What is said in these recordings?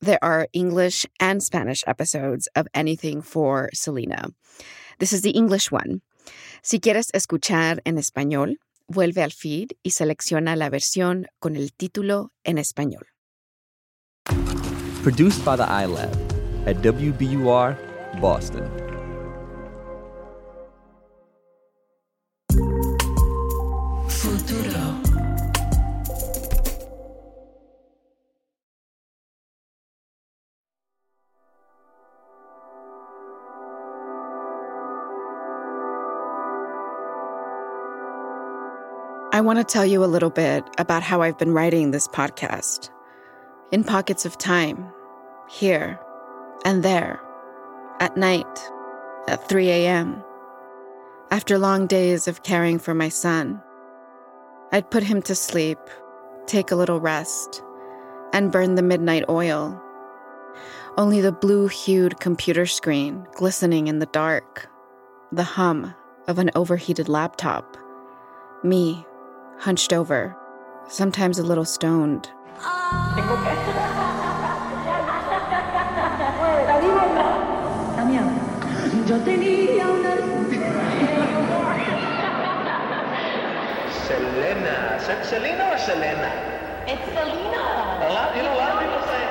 There are English and Spanish episodes of Anything for Selena. This is the English one. Si quieres escuchar en español, vuelve al feed y selecciona la versión con el título en español. Produced by the iLab at WBUR Boston. I want to tell you a little bit about how I've been writing this podcast. In pockets of time, here and there, at night, at 3 a.m., after long days of caring for my son. I'd put him to sleep, take a little rest, and burn the midnight oil. Only the blue hued computer screen glistening in the dark, the hum of an overheated laptop, me hunched over, sometimes a little stoned. Selena. Is it Selena or Selena? It's Selena. A lot, you know, a lot of people say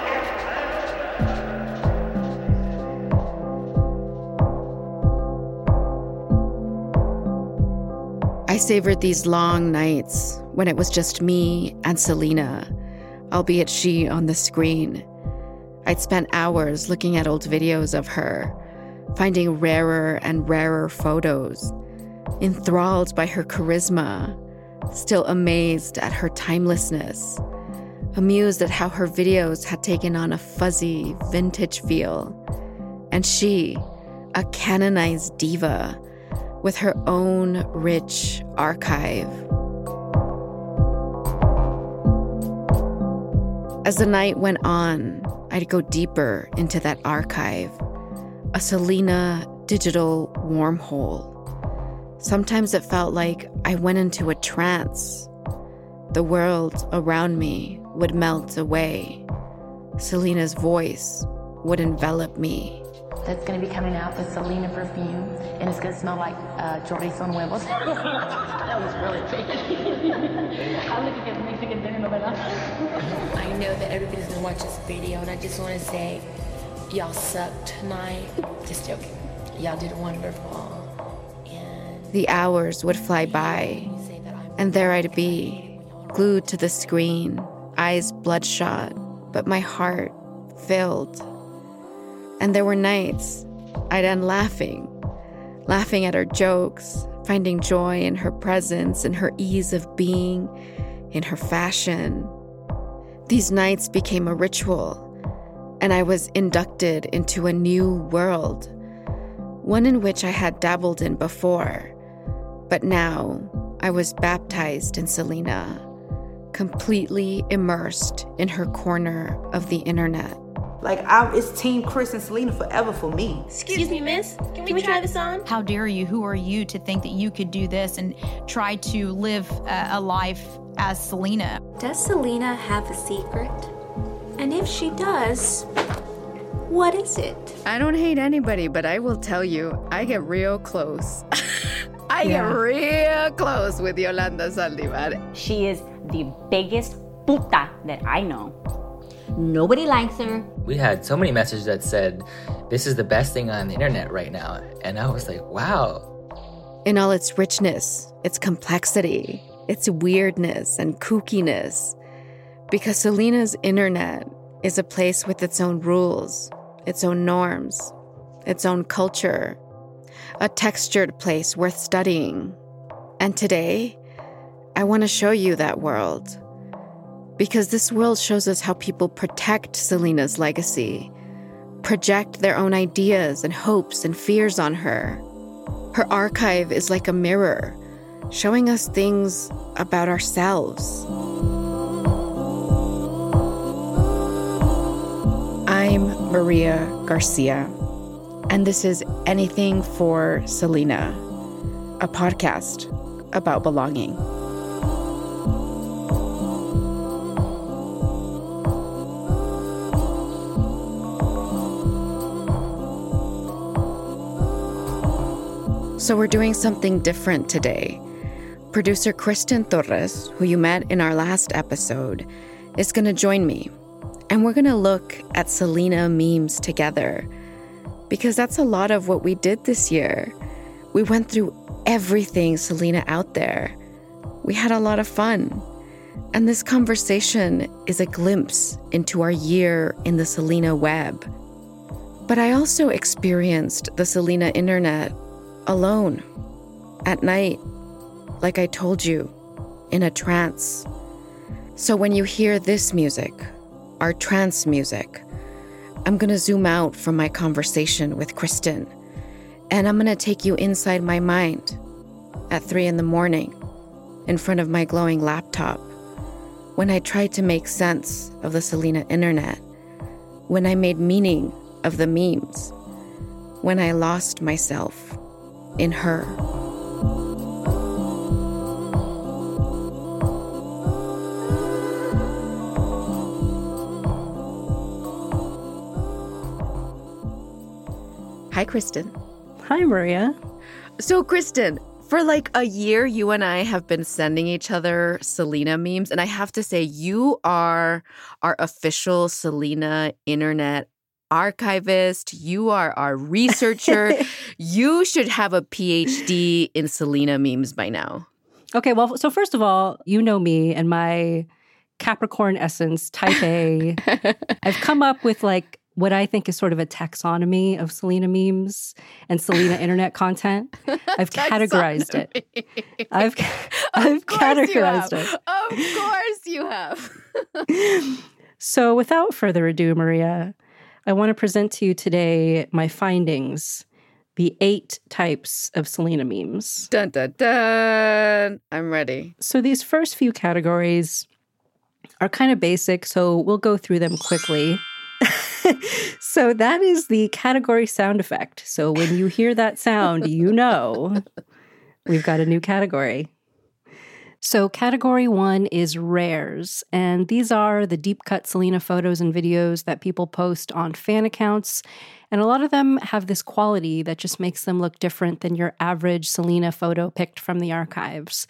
I savored these long nights when it was just me and Selena, albeit she on the screen. I'd spent hours looking at old videos of her, finding rarer and rarer photos, enthralled by her charisma, still amazed at her timelessness, amused at how her videos had taken on a fuzzy, vintage feel. And she, a canonized diva, with her own rich archive. As the night went on, I'd go deeper into that archive, a Selena digital wormhole. Sometimes it felt like I went into a trance. The world around me would melt away. Selena's voice would envelop me. That's going to be coming out with Selena perfume, and it's going to smell like uh, chorizo and huevos. that was really big. I'm looking at Mexican telenovela. I know that everybody's going to watch this video, and I just want to say, y'all sucked tonight. Just joking. Y'all did wonderful. And The hours would fly by, and there I'd be, glued to the screen, eyes bloodshot, but my heart filled. And there were nights I'd end laughing, laughing at her jokes, finding joy in her presence, in her ease of being, in her fashion. These nights became a ritual, and I was inducted into a new world, one in which I had dabbled in before. But now I was baptized in Selena, completely immersed in her corner of the internet. Like, I, it's Team Chris and Selena forever for me. Excuse me, miss. Can we, try this on? How dare you? Who are you to think that you could do this and try to live a, a life as Selena? Does Selena have a secret? And if she does, what is it? I don't hate anybody, but I will tell you, I get real close. I Yeah. get real close with Yolanda Saldivar. She is the biggest puta that I know. Nobody likes her. We had so many messages that said, This is the best thing on the internet right now. And I was like, Wow. In all its richness, its complexity, its weirdness and kookiness. Because Selena's internet is a place with its own rules, its own norms, its own culture, a textured place worth studying. And today, I want to show you that world. Because this world shows us how people protect Selena's legacy, project their own ideas and hopes and fears on her. Her archive is like a mirror, showing us things about ourselves. I'm Maria Garcia, and this is Anything for Selena, a podcast about belonging. So, we're doing something different today. Producer Kristen Torres, who you met in our last episode, is going to join me. And we're going to look at Selena memes together. Because that's a lot of what we did this year. We went through everything Selena out there. We had a lot of fun. And this conversation is a glimpse into our year in the Selena web. But I also experienced the Selena internet alone, at night, like I told you, in a trance. So when you hear this music, our trance music, I'm gonna zoom out from my conversation with Kristen, and I'm gonna take you inside my mind at three in the morning, in front of my glowing laptop, when I tried to make sense of the Selena internet, when I made meaning of the memes, when I lost myself in her. Hi, Kristen. Hi, Maria. So, Kristen, for like a year, you and I have been sending each other Selena memes. And I have to say, you are our official Selena internet archivist. You are our researcher. you should have a PhD in Selena memes by now. Okay, well, so first of all, you know me and my Capricorn essence, type A. I've come up with like what I think is sort of a taxonomy of Selena memes and Selena internet content. I've categorized it. I've I've categorized it. Of course you have. So, without further ado, Maria, I want to present to you today my findings the eight types of Selena memes. Dun dun dun. I'm ready. So, these first few categories are kind of basic, so we'll go through them quickly. so, that is the category sound effect. So, when you hear that sound, you know we've got a new category. So, category one is rares, and these are the deep cut Selena photos and videos that people post on fan accounts. And a lot of them have this quality that just makes them look different than your average Selena photo picked from the archives.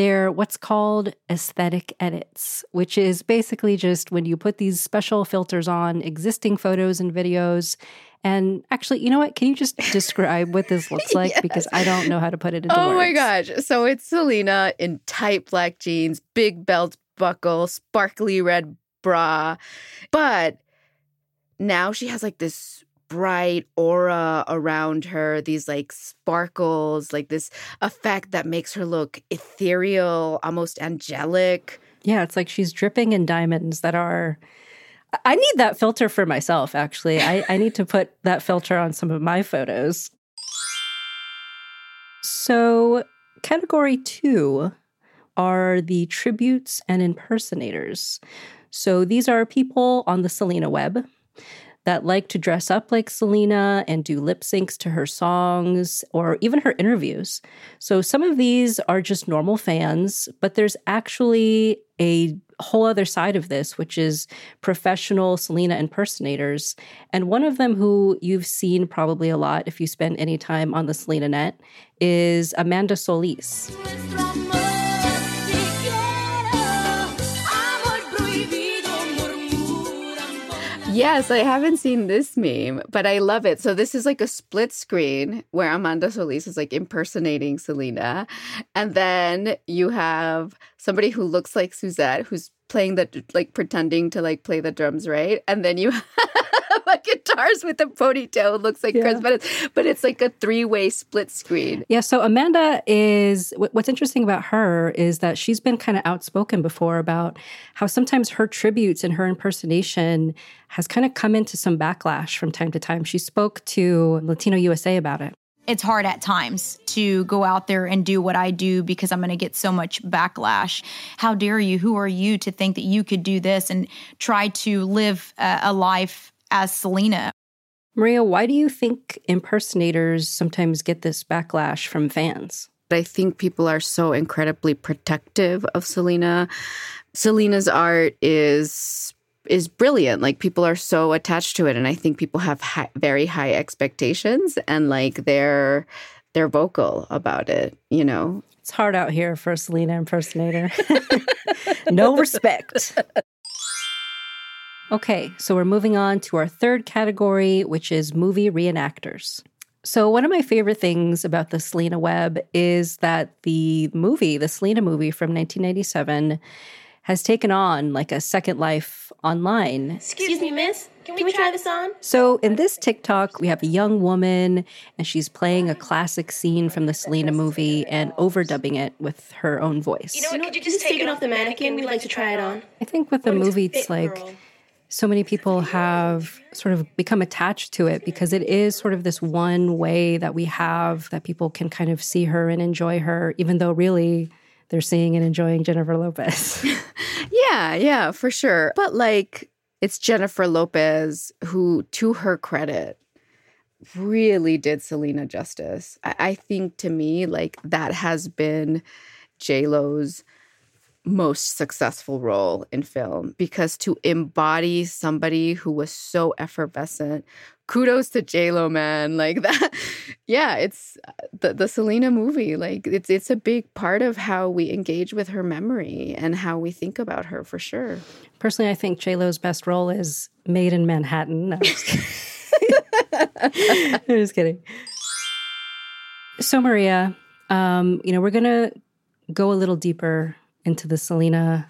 They're what's called aesthetic edits, which is basically just when you put these special filters on existing photos and videos. And actually, you know what? Can you just describe what this looks like? Yes. Because I don't know how to put it into Oh words. Oh my gosh. So it's Selena in tight black jeans, big belt buckle, sparkly red bra. But now she has like this bright aura around her, these like sparkles, like this effect that makes her look ethereal, almost angelic. Yeah, it's like she's dripping in diamonds that are. I- need that filter for myself, actually. I, I need to put that filter on some of my photos. So, category two are the tributes and impersonators. So these are people on the Selena web that like to dress up like Selena and do lip syncs to her songs or even her interviews. So some of these are just normal fans, but there's actually a whole other side of this, which is professional Selena impersonators. And one of them who you've seen probably a lot if you spend any time on the Selena net is Amanda Solis. Yes, I haven't seen this meme, but I love it. So this is like a split screen where Amanda Solis is like impersonating Selena, and then you have somebody who looks like Suzette who's playing the like pretending to like play the drums, right? And then you guitars with a ponytail It looks like yeah. Chris, but it's but it's like a three way split screen. Yeah. So Amanda is what's interesting about her is that she's been kind of outspoken before about how sometimes her tributes and her impersonation has kind of come into some backlash from time to time. She spoke to Latino USA about it it's hard at times to go out there and do what I do because I'm going to get so much backlash. How dare you? Who are you to think that you could do this and try to live a, a life as Selena? Maria, why do you think impersonators sometimes get this backlash from fans? I think people are so incredibly protective of Selena. Selena's art is is brilliant. Like people are so attached to it, and I think people have high, very high expectations, and like they're they're vocal about it. You know, it's hard out here for a Selena impersonator. no respect. Okay, so we're moving on to our third category, which is movie reenactors. So, one of my favorite things about the Selena Web is that the movie, the Selena movie from 1997, has taken on like a second life online. Excuse me, miss. Can we, Can we try this on? So, in this TikTok, we have a young woman and she's playing a classic scene from the Selena movie and overdubbing it with her own voice. You know what? Could you just take it off the mannequin? We'd like to try it on. I think with the movie, it's like so many people have sort of become attached to it because it is sort of this one way that we have that people can kind of see her and enjoy her, even though really they're seeing and enjoying Jennifer Lopez. yeah, yeah, for sure. But like, it's Jennifer Lopez who, to her credit, really did Selena justice. I, I think to me, like, that has been J Lo's most successful role in film because to embody somebody who was so effervescent kudos to j-lo man. Like that yeah it's uh, the, the selena movie like it's it's a big part of how we engage with her memory and how we think about her for sure. Personally i think j-lo's best role is made in manhattan. No, I'm, just I'm just kidding. So maria um, you know we're gonna go a little deeper into the Selena,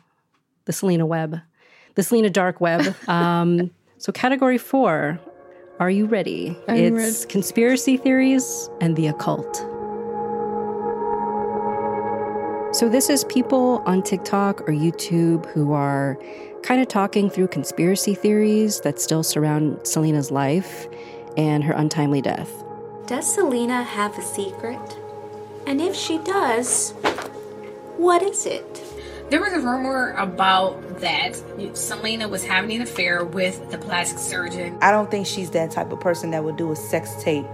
the Selena web, the Selena dark web. Um, so category four, are you ready? I'm it's ready. conspiracy theories and the occult. So this is people on TikTok or YouTube who are kind of talking through conspiracy theories that still surround Selena's life and her untimely death. Does Selena have a secret? And if she does, what is it? There was a rumor about that Selena was having an affair with the plastic surgeon. I don't think she's that type of person that would do a sex tape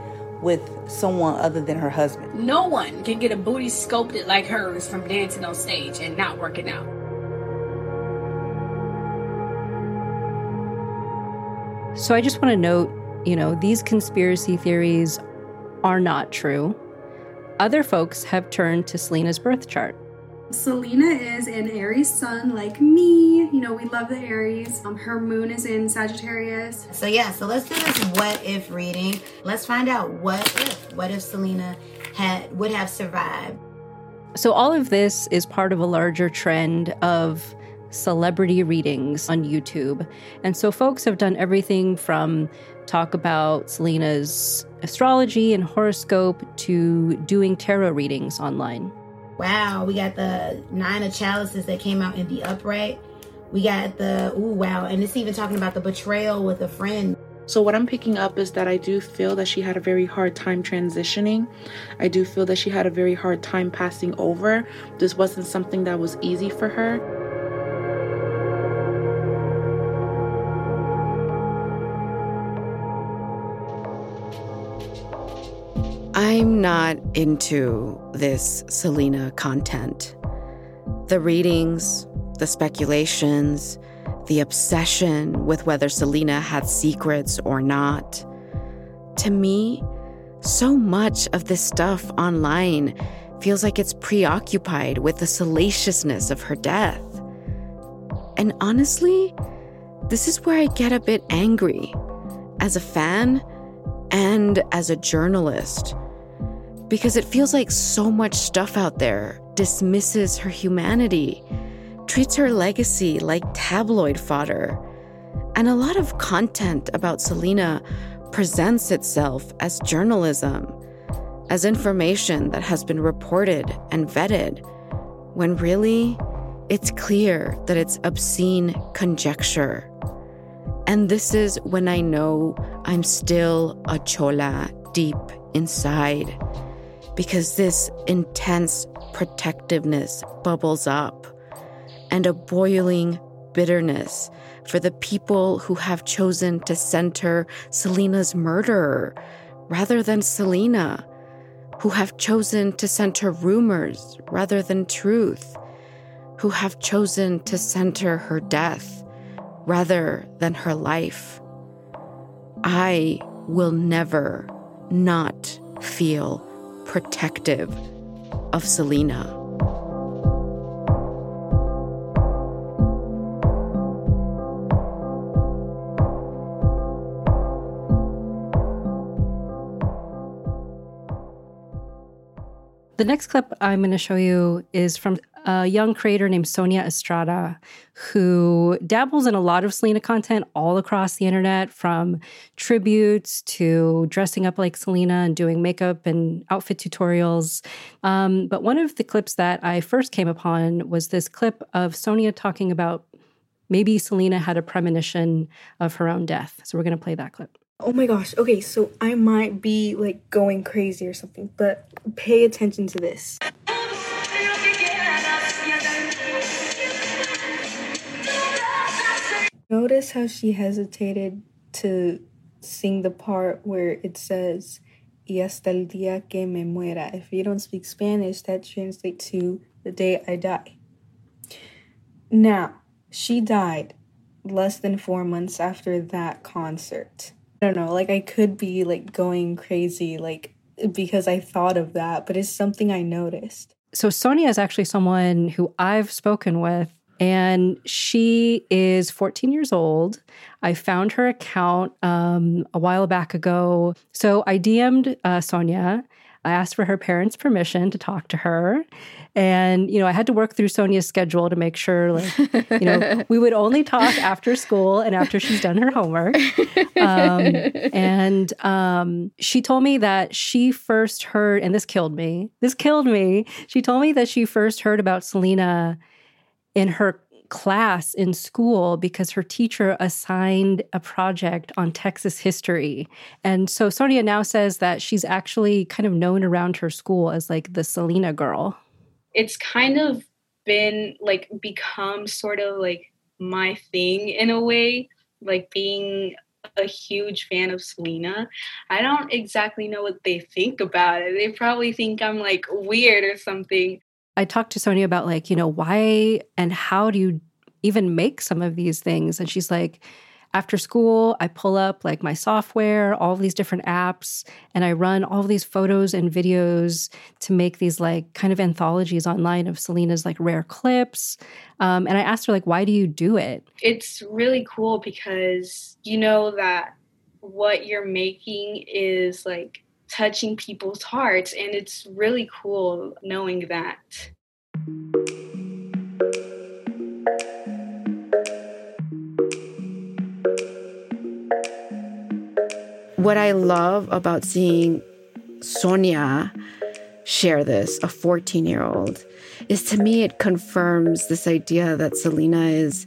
with someone other than her husband. No one can get a booty sculpted like hers from dancing on stage and not working out. So I just want to note, you know, these conspiracy theories are not true. Other folks have turned to Selena's birth chart Selena is an Aries sun like me. You know, we love the Aries. Um, her moon is in Sagittarius. So yeah, so let's do this what if reading. Let's find out what if. What if Selena had would have survived? So all of this is part of a larger trend of celebrity readings on YouTube. And so folks have done everything from talk about Selena's astrology and horoscope to doing tarot readings online. Wow, we got the nine of chalices that came out in the upright. We got the ooh wow, and it's even talking about the betrayal with a friend. So, what I'm picking up is that I do feel that she had a very hard time transitioning. I do feel that she had a very hard time passing over. This wasn't something that was easy for her. I'm not into this Selena content. The readings, the speculations, the obsession with whether Selena had secrets or not. To me, so much of this stuff online feels like it's preoccupied with the salaciousness of her death. And honestly, this is where I get a bit angry as a fan and as a journalist. Because it feels like so much stuff out there dismisses her humanity treats her legacy like tabloid fodder. And a lot of content about Selena presents itself as journalism, as information that has been reported and vetted, when really, it's clear that it's obscene conjecture. And this is when I know I'm still a chola deep inside, because this intense protectiveness bubbles up and a boiling bitterness for the people who have chosen to center Selena's murderer rather than Selena, who have chosen to center rumors rather than truth, who have chosen to center her death rather than her life. I will never not feel protective of Selena. The next clip I'm going to show you is from a young creator named Sonia Estrada, who dabbles in a lot of Selena content all across the internet, from tributes to dressing up like Selena and doing makeup and outfit tutorials. Um, but one of the clips that I first came upon was this clip of Sonia talking about maybe Selena had a premonition of her own death. So we're going to play that clip. Oh my gosh. Okay, so I might be like going crazy or something, but pay attention to this. Notice how she hesitated to sing the part where it says, Y hasta el día que me muera. If you don't speak Spanish, that translates to the day I die. Now, she died less than four months after that concert. I don't know, like I could be like going crazy, like because I thought of that, but it's something I noticed. So Sonia is actually someone who I've spoken with and she is 14 years old. I found her account um, a while back ago. So I DM'd uh, Sonia. I asked for her parents' permission to talk to her. And, you know, I had to work through Sonia's schedule to make sure, like, you know, we would only talk after school and after she's done her homework. Um, and um, she told me that she first heard, and this killed me. This killed me. She told me that she first heard about Selena in her class in school because her teacher assigned a project on Texas history. And so Sonia now says that she's actually kind of known around her school as like the Selena girl it's kind of been like become sort of like my thing in a way, like being a huge fan of Selena. I don't exactly know what they think about it. They probably think I'm like weird or something. I talked to Sonia about like, you know, why and how do you even make some of these things? And she's like, after school, I pull up like my software, all these different apps, and I run all these photos and videos to make these like kind of anthologies online of Selena's like rare clips. Um, and I asked her like, why do you do it? It's really cool because you know that what you're making is like touching people's hearts, and it's really cool knowing that. what I love about seeing Sonia share this, a 14 year old, is to me it confirms this idea that Selena is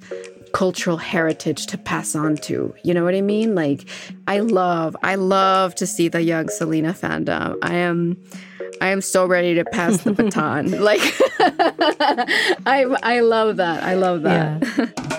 cultural heritage to pass on to. You know what I mean? Like I love I love to see the young Selena fandom. I am I am so ready to pass the baton. like I I love that. I love that. Yeah.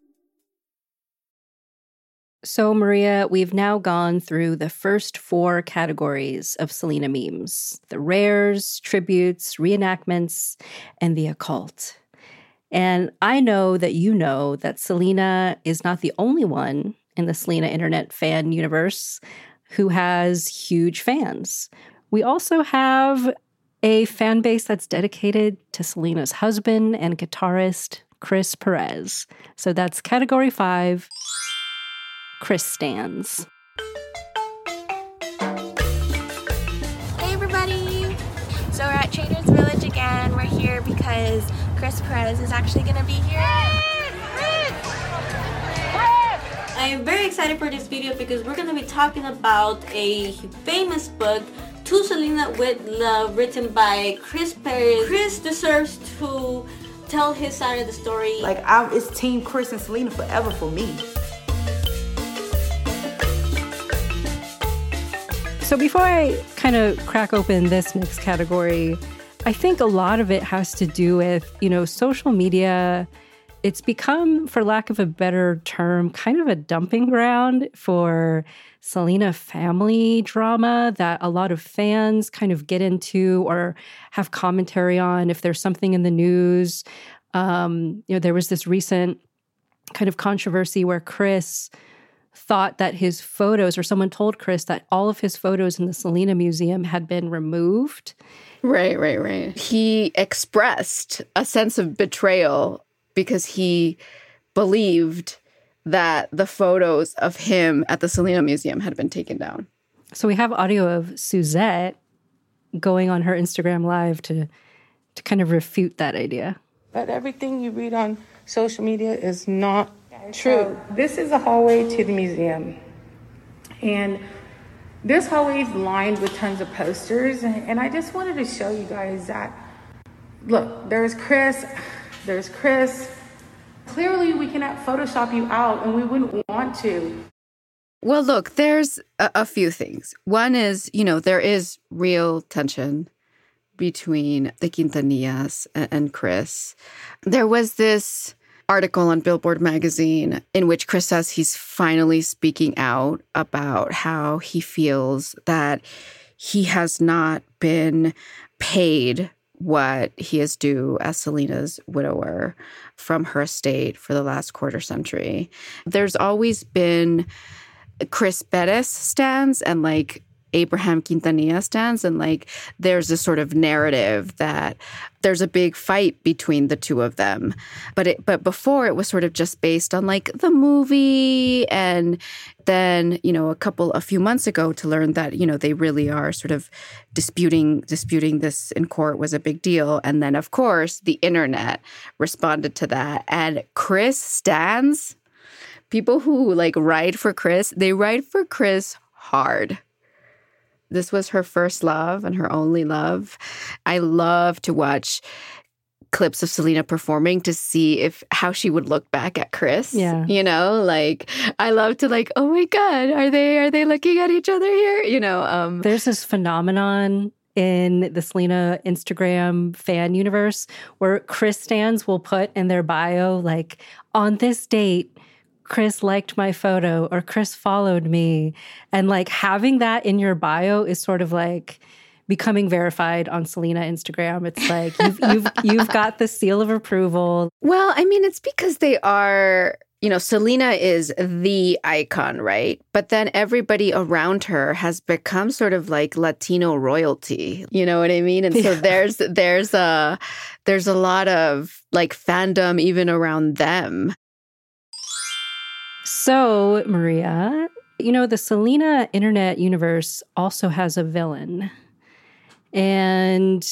So, Maria, we've now gone through the first four categories of Selena memes the rares, tributes, reenactments, and the occult. And I know that you know that Selena is not the only one in the Selena internet fan universe who has huge fans. We also have a fan base that's dedicated to Selena's husband and guitarist, Chris Perez. So that's category five Chris stands. Hey, everybody! So, we're at Trader's Village again. We're here because Chris Perez is actually going to be here. I am very excited for this video because we're going to be talking about a famous book, To Selena with Love, written by Chris Perez. Chris deserves to tell his side of the story. Like, I'm, it's Team Chris and Selena forever for me. So before I kind of crack open this next category, I think a lot of it has to do with, you know, social media. It's become, for lack of a better term, kind of a dumping ground for Selena family drama that a lot of fans kind of get into or have commentary on if there's something in the news. Um, you know, there was this recent kind of controversy where Chris thought that his photos, or someone told Chris that all of his photos in the Selena Museum had been removed. Right, right, right. He expressed a sense of betrayal because he believed that the photos of him at the Selena Museum had been taken down. So we have audio of Suzette going on her Instagram live to to kind of refute that idea. But everything you read on social media is not True. This is a hallway to the museum. And this hallway is lined with tons of posters. And I just wanted to show you guys that look, there's Chris, there's Chris. Clearly, we cannot Photoshop you out, and we wouldn't want to. Well, look, there's a, a few things. One is, you know, there is real tension between the Quintanillas and, and Chris. There was this article on Billboard magazine in which Chris says he's finally speaking out about how he feels that he has not been paid what he is due as Selena's widower from her estate for the last quarter century. There's always been Chris Bettis stands and like Abraham Quintanilla stands. And like, there's this sort of narrative that there's a big fight between the two of them. But it, but before it was sort of just based on like the movie. And then, you know, a couple, a few months ago to learn that, you know, they really are sort of disputing, disputing this in court was a big deal. And then, of course, the internet responded to that. And Chris stands people who like ride for Chris, they ride for Chris hard. This was her first love and her only love. I love to watch clips of Selena performing to see if how she would look back at Chris. Yeah. You know, like I love to like, oh my God, are they are they looking at each other here? You know, um There's this phenomenon in the Selena Instagram fan universe where Chris stands will put in their bio like on this date Chris liked my photo or Chris followed me. And like having that in your bio is sort of like becoming verified on Selena Instagram. It's like you've you've you've got the seal of approval. Well, I mean, it's because they are you know, Selena is the icon, right? But then everybody around her has become sort of like Latino royalty. You know what I mean? And so Yeah. there's there's a there's a lot of like fandom even around them. So, Maria, you know, the Selena internet universe also has a villain. And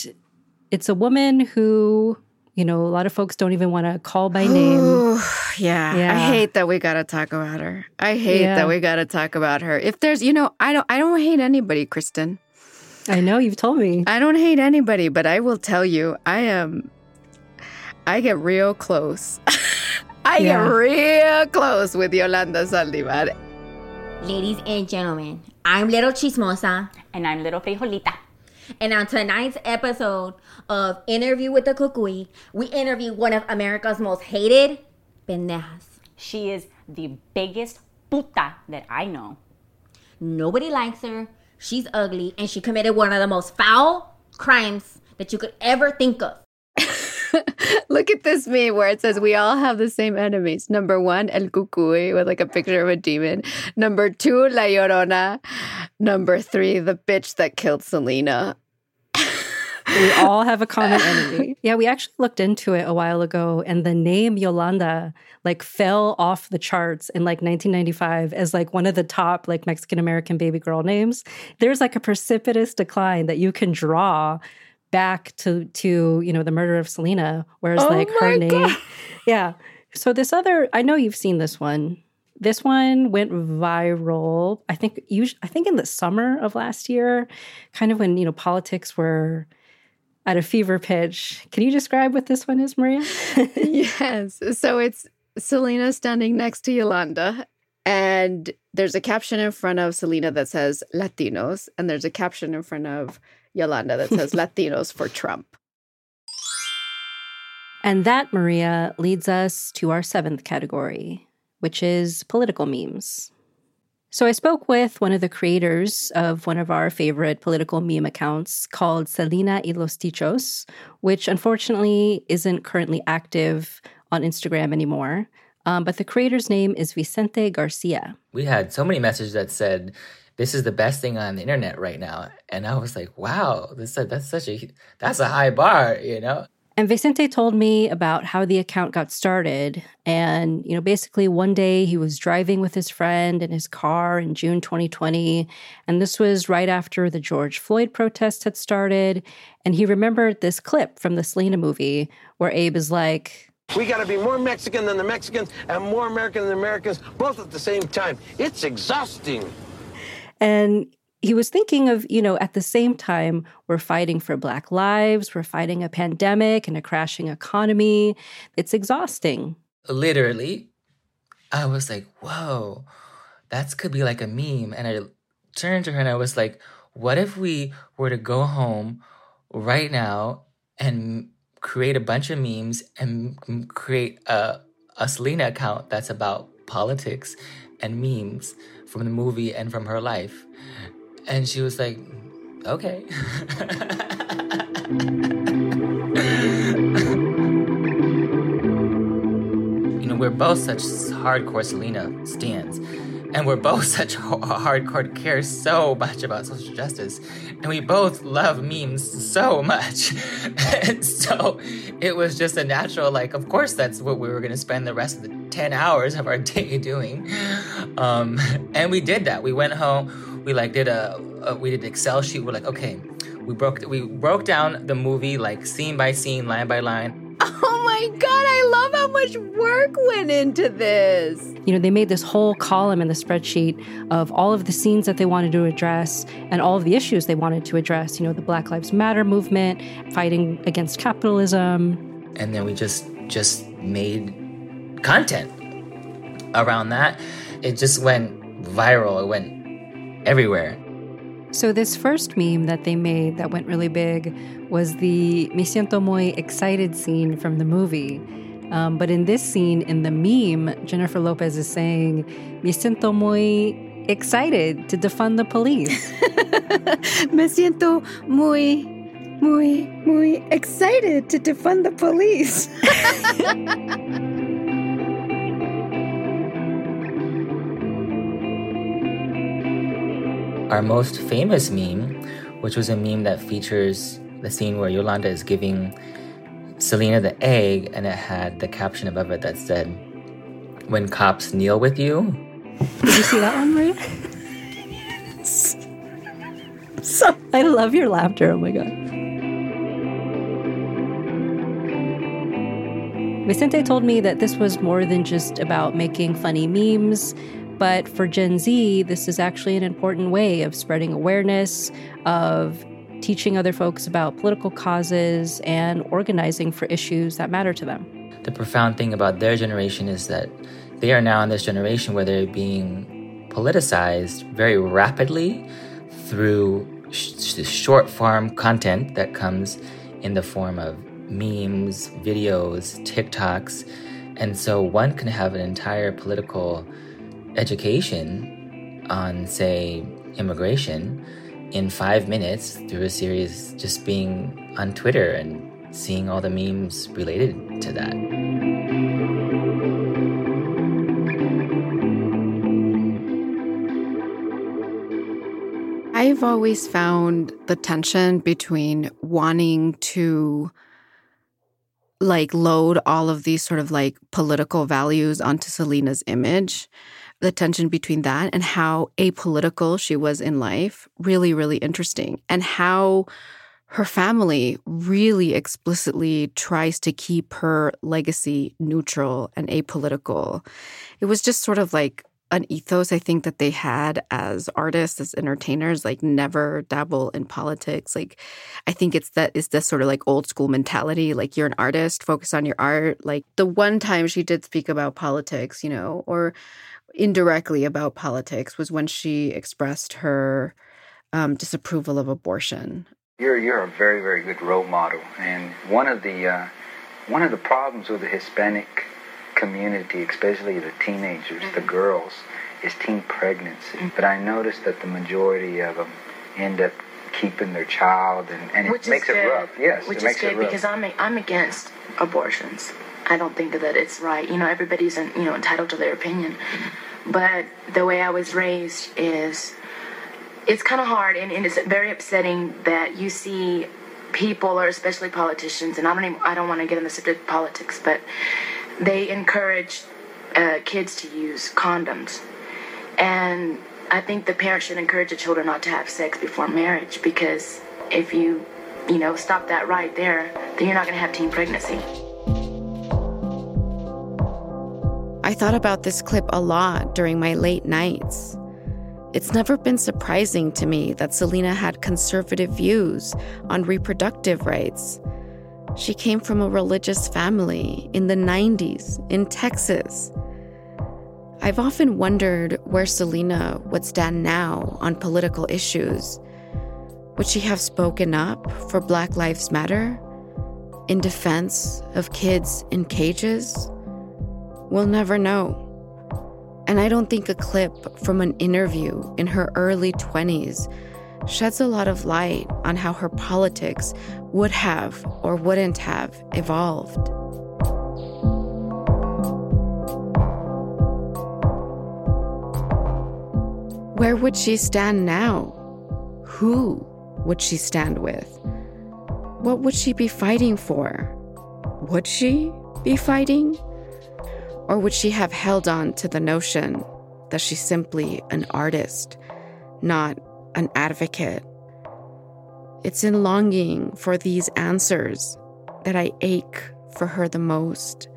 it's a woman who, you know, a lot of folks don't even want to call by name. yeah. I hate that we got to talk about her. I hate Yeah. that we got to talk about her. If there's, you know, I don't I don't hate anybody, Kristen. I know you've told me. I don't hate anybody, but I will tell you, I am I get real close. I Yeah. get real close with Yolanda Saldivar. Ladies and gentlemen, I'm Little Chismosa. And I'm Little Frijolita. And on tonight's episode of Interview with the Cucuy, we interview one of America's most hated pendejas. She is the biggest puta that I know. Nobody likes her. She's ugly, and she committed one of the most foul crimes that you could ever think of. Look at this meme where it says we all have the same enemies. Number one, El Cucuy with like a picture of a demon. Number two, La Llorona. Number three, the bitch that killed Selena. we all have a common enemy. Yeah, we actually looked into it a while ago, and the name Yolanda like fell off the charts in like 1995 as like one of the top like Mexican American baby girl names. There's like a precipitous decline that you can draw back to to you know the murder of Selena, whereas Oh like her name, God. yeah. So this other, I know you've seen this one. This one went viral. I think you, I think in the summer of last year, kind of when you know politics were at a fever pitch. Can you describe what this one is, Maria? yes. So it's Selena standing next to Yolanda, and there's a caption in front of Selena that says Latinos, and there's a caption in front of Yolanda that says Latinos for Trump. And that, Maria, leads us to our seventh category, which is political memes. So I spoke with one of the creators of one of our favorite political meme accounts called Selena y los Tichos, which unfortunately isn't currently active on Instagram anymore. Um, but the creator's name is Vicente Garcia. We had so many messages that said, "This is the best thing on the internet right now," and I was like, "Wow, this that's such a that's a high bar," you know. And Vicente told me about how the account got started. And, you know, basically one day he was driving with his friend in his car in June 2020. And this was right after the George Floyd protests had started. And he remembered this clip from the Selena movie where Abe is like, We got to be more Mexican than the Mexicans and more American than the Americans, both at the same time. It's exhausting. And he was thinking of, you know, at the same time, we're fighting for Black lives, we're fighting a pandemic and a crashing economy. It's exhausting. Literally, I was like, "Whoa, that could be like a meme." And I turned to her and I was like, "What if we were to go home right now and create a bunch of memes and create a a Selena account that's about politics and memes from the movie and from her life?" And she was like, "Okay." you know, we're both such hardcore Selena stands, and we're both such hardcore care so much about social justice and we both love memes so much. So it was just a natural like of course that's what we were going to spend the rest of the 10 hours of our day doing. Um, and we did that. We went home we like did a, a we did excel sheet. We're like okay we broke we broke down the movie like scene by scene line by line. Oh my God, I love how much work went into this. You know, they made this whole column in the spreadsheet of all of the scenes that they wanted to address and all of the issues they wanted to address. You know, the Black Lives Matter movement, fighting against capitalism. And then we just just made content around that. It just went viral. It went everywhere. So, this first meme that they made that went really big was the Me siento muy excited scene from the movie. Um, but in this scene, in the meme, Jennifer Lopez is saying, Me siento muy excited to defund the police. Me siento muy, muy, muy excited to defund the police. Our most famous meme, which was a meme that features the scene where Yolanda is giving Selena the egg, and it had the caption above it that said, When cops kneel with you. Did you see that one, Maria? so, I love your laughter. Oh my God. Vicente told me that this was more than just about making funny memes, but for Gen Z, this is actually an important way of spreading awareness, of teaching other folks about political causes, and organizing for issues that matter to them. The profound thing about their generation is that they are now in this generation where they're being politicized very rapidly through sh- short form content that comes in the form of memes, videos, TikToks. And so one can have an entire political education on, say, immigration in five minutes through a series just being on Twitter and seeing all the memes related to that. I've always found the tension between wanting to like load all of these sort of like political values onto Selena's image the tension between that and how apolitical she was in life really, really interesting. And how her family really explicitly tries to keep her legacy neutral and apolitical. It was just sort of like an ethos I think that they had as artists, as entertainers, like never dabble in politics. Like I think it's that is this sort of like old school mentality, like you're an artist, focus on your art. Like the one time she did speak about politics, you know, or indirectly about politics was when she expressed her um, disapproval of abortion. You're you're a very very good role model, and one of the uh, one of the problems with the Hispanic community, especially the teenagers, mm-hmm. the girls, is teen pregnancy. Mm-hmm. But I noticed that the majority of them end up keeping their child, and, and it makes it rough. Yes, which it makes good it rough. because I'm I'm against abortions. I don't think that it's right. You know, everybody's you know entitled to their opinion. But the way I was raised is it's kind of hard and, and, it's very upsetting that you see people or especially politicians and I don't even, I don't want to get in the subject of politics, but they encourage uh, kids to use condoms. And I think the parents should encourage the children not to have sex before marriage because if you, you know, stop that right there, then you're not going to have teen pregnancy. I thought about this clip a lot during my late nights. It's never been surprising to me that Selena had conservative views on reproductive rights. She came from a religious family in the 90s in Texas. I've often wondered where Selena would stand now on political issues. Would she have spoken up for Black Lives Matter in defense of kids in cages? We'll never know. And I don't think a clip from an interview in her early 20s sheds a lot of light on how her politics would have or wouldn't have evolved. Where would she stand now? Who would she stand with? What would she be fighting for? Would she be fighting? Or would she have held on to the notion that she's simply an artist, not an advocate? It's in longing for these answers that I ache for her the most,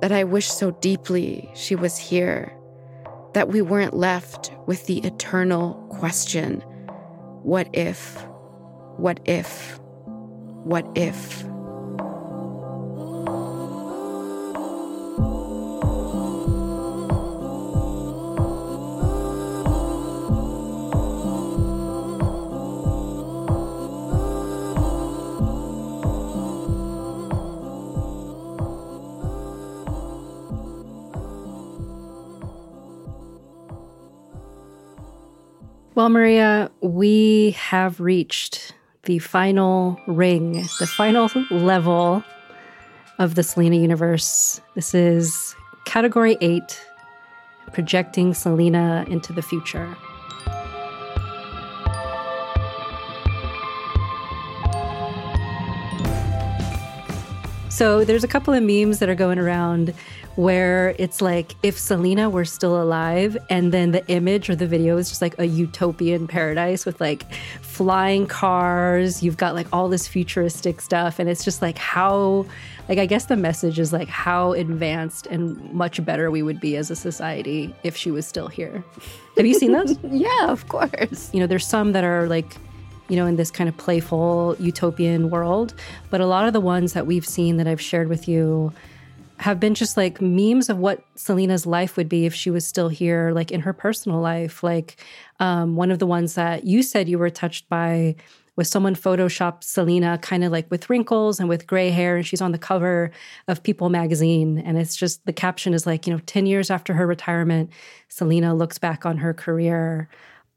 that I wish so deeply she was here, that we weren't left with the eternal question what if? What if? What if? Well, Maria, we have reached the final ring, the final level of the Selena universe. This is category eight, projecting Selena into the future. So there's a couple of memes that are going around where it's like if Selena were still alive and then the image or the video is just like a utopian paradise with like flying cars, you've got like all this futuristic stuff and it's just like how like I guess the message is like how advanced and much better we would be as a society if she was still here. Have you seen those? yeah, of course. You know, there's some that are like you know, in this kind of playful utopian world. But a lot of the ones that we've seen that I've shared with you have been just like memes of what Selena's life would be if she was still here, like in her personal life. Like um, one of the ones that you said you were touched by was someone photoshopped Selena kind of like with wrinkles and with gray hair, and she's on the cover of People magazine. And it's just the caption is like, you know, 10 years after her retirement, Selena looks back on her career.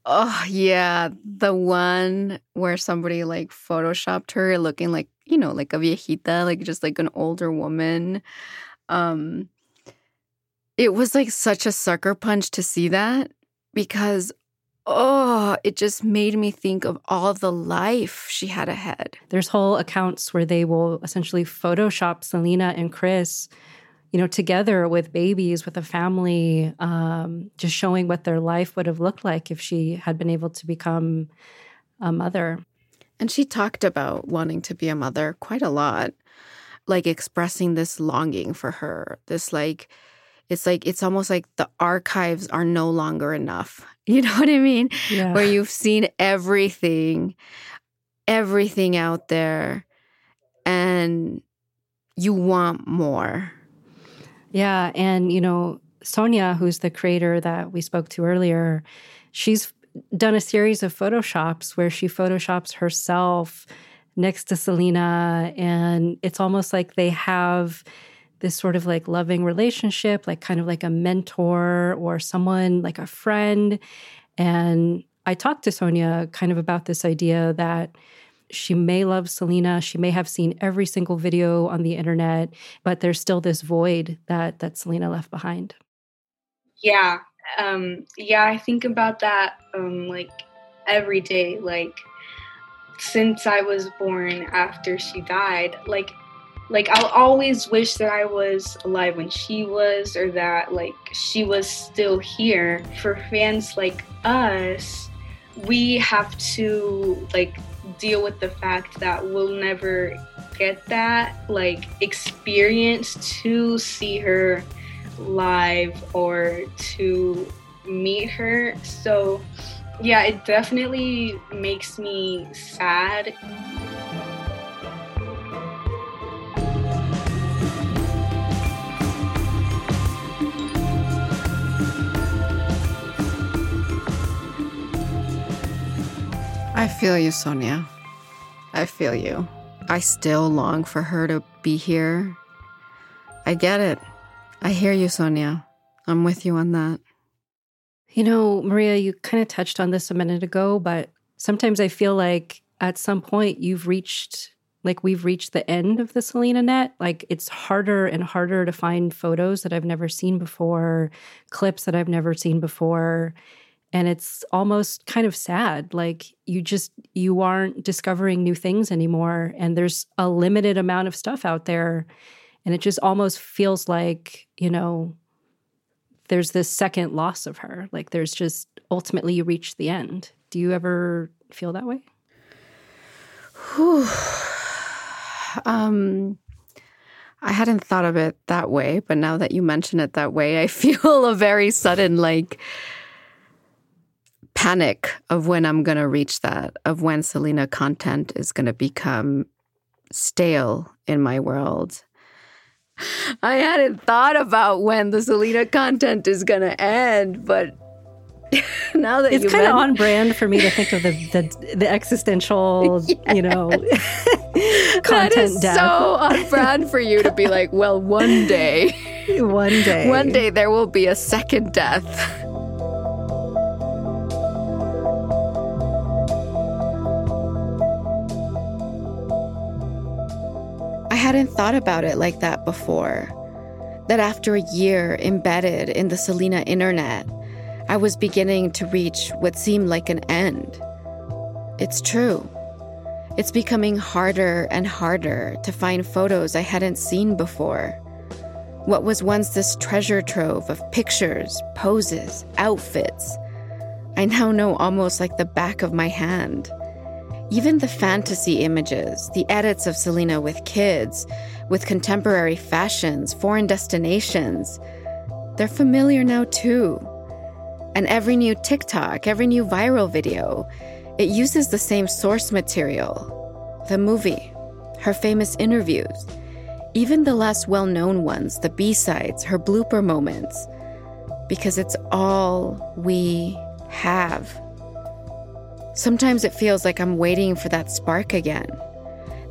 Oh, yeah. The one where somebody like photoshopped her looking like, you know, like a viejita, like just like an older woman. Um, it was like such a sucker punch to see that because oh, it just made me think of all the life she had ahead. There's whole accounts where they will essentially Photoshop Selena and Chris, you know, together with babies, with a family, um, just showing what their life would have looked like if she had been able to become a mother. And she talked about wanting to be a mother quite a lot like expressing this longing for her. This like it's like it's almost like the archives are no longer enough. You know what I mean? Yeah. Where you've seen everything, everything out there and you want more. Yeah, and you know, Sonia, who's the creator that we spoke to earlier, she's done a series of photoshops where she photoshops herself next to Selena. And it's almost like they have this sort of like loving relationship, like kind of like a mentor or someone like a friend. And I talked to Sonia kind of about this idea that she may love Selena, she may have seen every single video on the internet, but there's still this void that that Selena left behind. Yeah. Um yeah, I think about that um like every day like since I was born after she died. Like like I'll always wish that I was alive when she was or that like she was still here. For fans like us, we have to like deal with the fact that we'll never get that like experience to see her live or to meet her. So yeah, it definitely makes me sad. I feel you, Sonia. I feel you. I still long for her to be here. I get it. I hear you, Sonia. I'm with you on that. You know, Maria, you kind of touched on this a minute ago, but sometimes I feel like at some point you've reached like we've reached the end of the Selena net. Like it's harder and harder to find photos that I've never seen before, clips that I've never seen before. and it's almost kind of sad like you just you aren't discovering new things anymore and there's a limited amount of stuff out there and it just almost feels like you know there's this second loss of her. Like there's just ultimately you reach the end. Do you ever feel that way? Um I hadn't thought of it that way, but now that you mention it that way, I feel a very sudden like panic of when I'm going to reach that, of when Selena content is going to become stale in my world. I hadn't thought about when the Selena content is to end, but now that it's kind of on brand for me to think of the the, the existential, you know, content is death. so on brand for you to be like, well, one day, one day, one day there will be a second death. Hadn't thought about it like that before. That after a year embedded in the Selena internet, I was beginning to reach what seemed like an end. It's true. It's becoming harder and harder to find photos I hadn't seen before. What was once this treasure trove of pictures, poses, outfits, I now know almost like the back of my hand. Even the fantasy images, the edits of Selena with kids, with contemporary fashions, foreign destinations, they're familiar now too. And every new TikTok, every new viral video, it uses the same source material the movie, her famous interviews, even the less well known ones, the B sides, her blooper moments, because it's all we have. Sometimes it feels like I'm waiting for that spark again.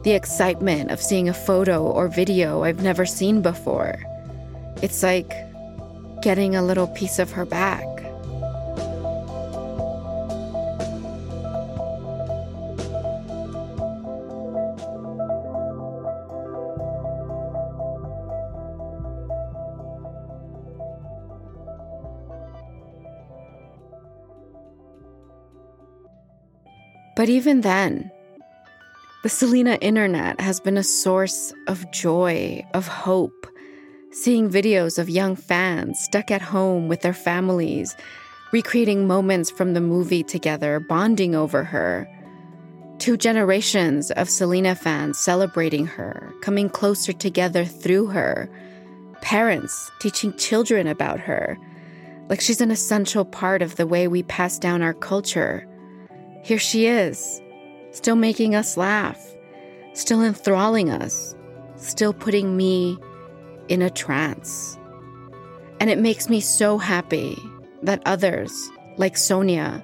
The excitement of seeing a photo or video I've never seen before. It's like getting a little piece of her back. But even then, the Selena internet has been a source of joy, of hope. Seeing videos of young fans stuck at home with their families, recreating moments from the movie together, bonding over her. Two generations of Selena fans celebrating her, coming closer together through her. Parents teaching children about her, like she's an essential part of the way we pass down our culture. Here she is, still making us laugh, still enthralling us, still putting me in a trance. And it makes me so happy that others, like Sonia,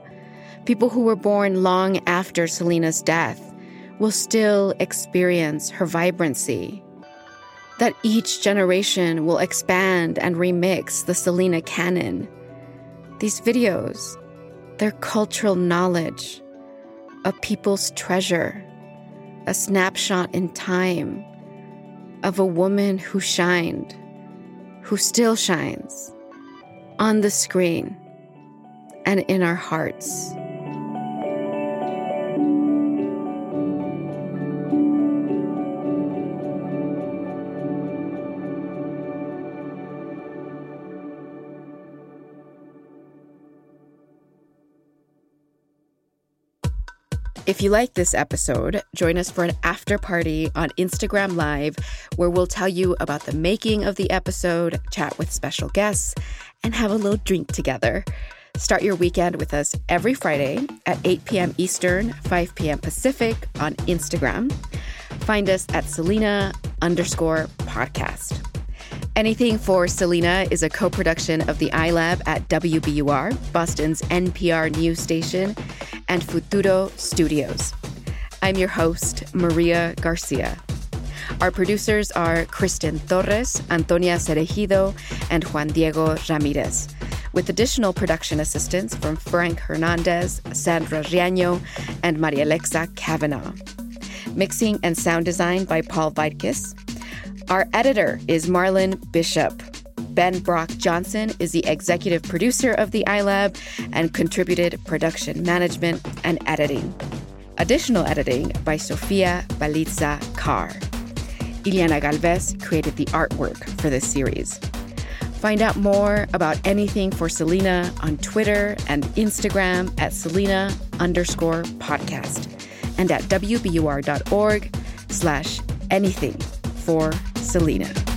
people who were born long after Selena's death, will still experience her vibrancy. That each generation will expand and remix the Selena canon. These videos, their cultural knowledge, a people's treasure, a snapshot in time of a woman who shined, who still shines on the screen and in our hearts. If you like this episode, join us for an after party on Instagram Live where we'll tell you about the making of the episode, chat with special guests, and have a little drink together. Start your weekend with us every Friday at 8 p.m. Eastern, 5 p.m. Pacific on Instagram. Find us at Selena underscore podcast. Anything for Selena is a co production of the iLab at WBUR, Boston's NPR news station, and Futuro Studios. I'm your host, Maria Garcia. Our producers are Kristen Torres, Antonia Cereijido, and Juan Diego Ramirez, with additional production assistance from Frank Hernandez, Sandra Riaño, and Maria Alexa Kavanaugh. Mixing and sound design by Paul Vaitkus. Our editor is Marlon Bishop. Ben Brock Johnson is the executive producer of the iLab and contributed production management and editing. Additional editing by Sofia Balitza Carr. Iliana Galvez created the artwork for this series. Find out more about anything for Selena on Twitter and Instagram at Selena underscore podcast and at wbur.org slash anything for Selena.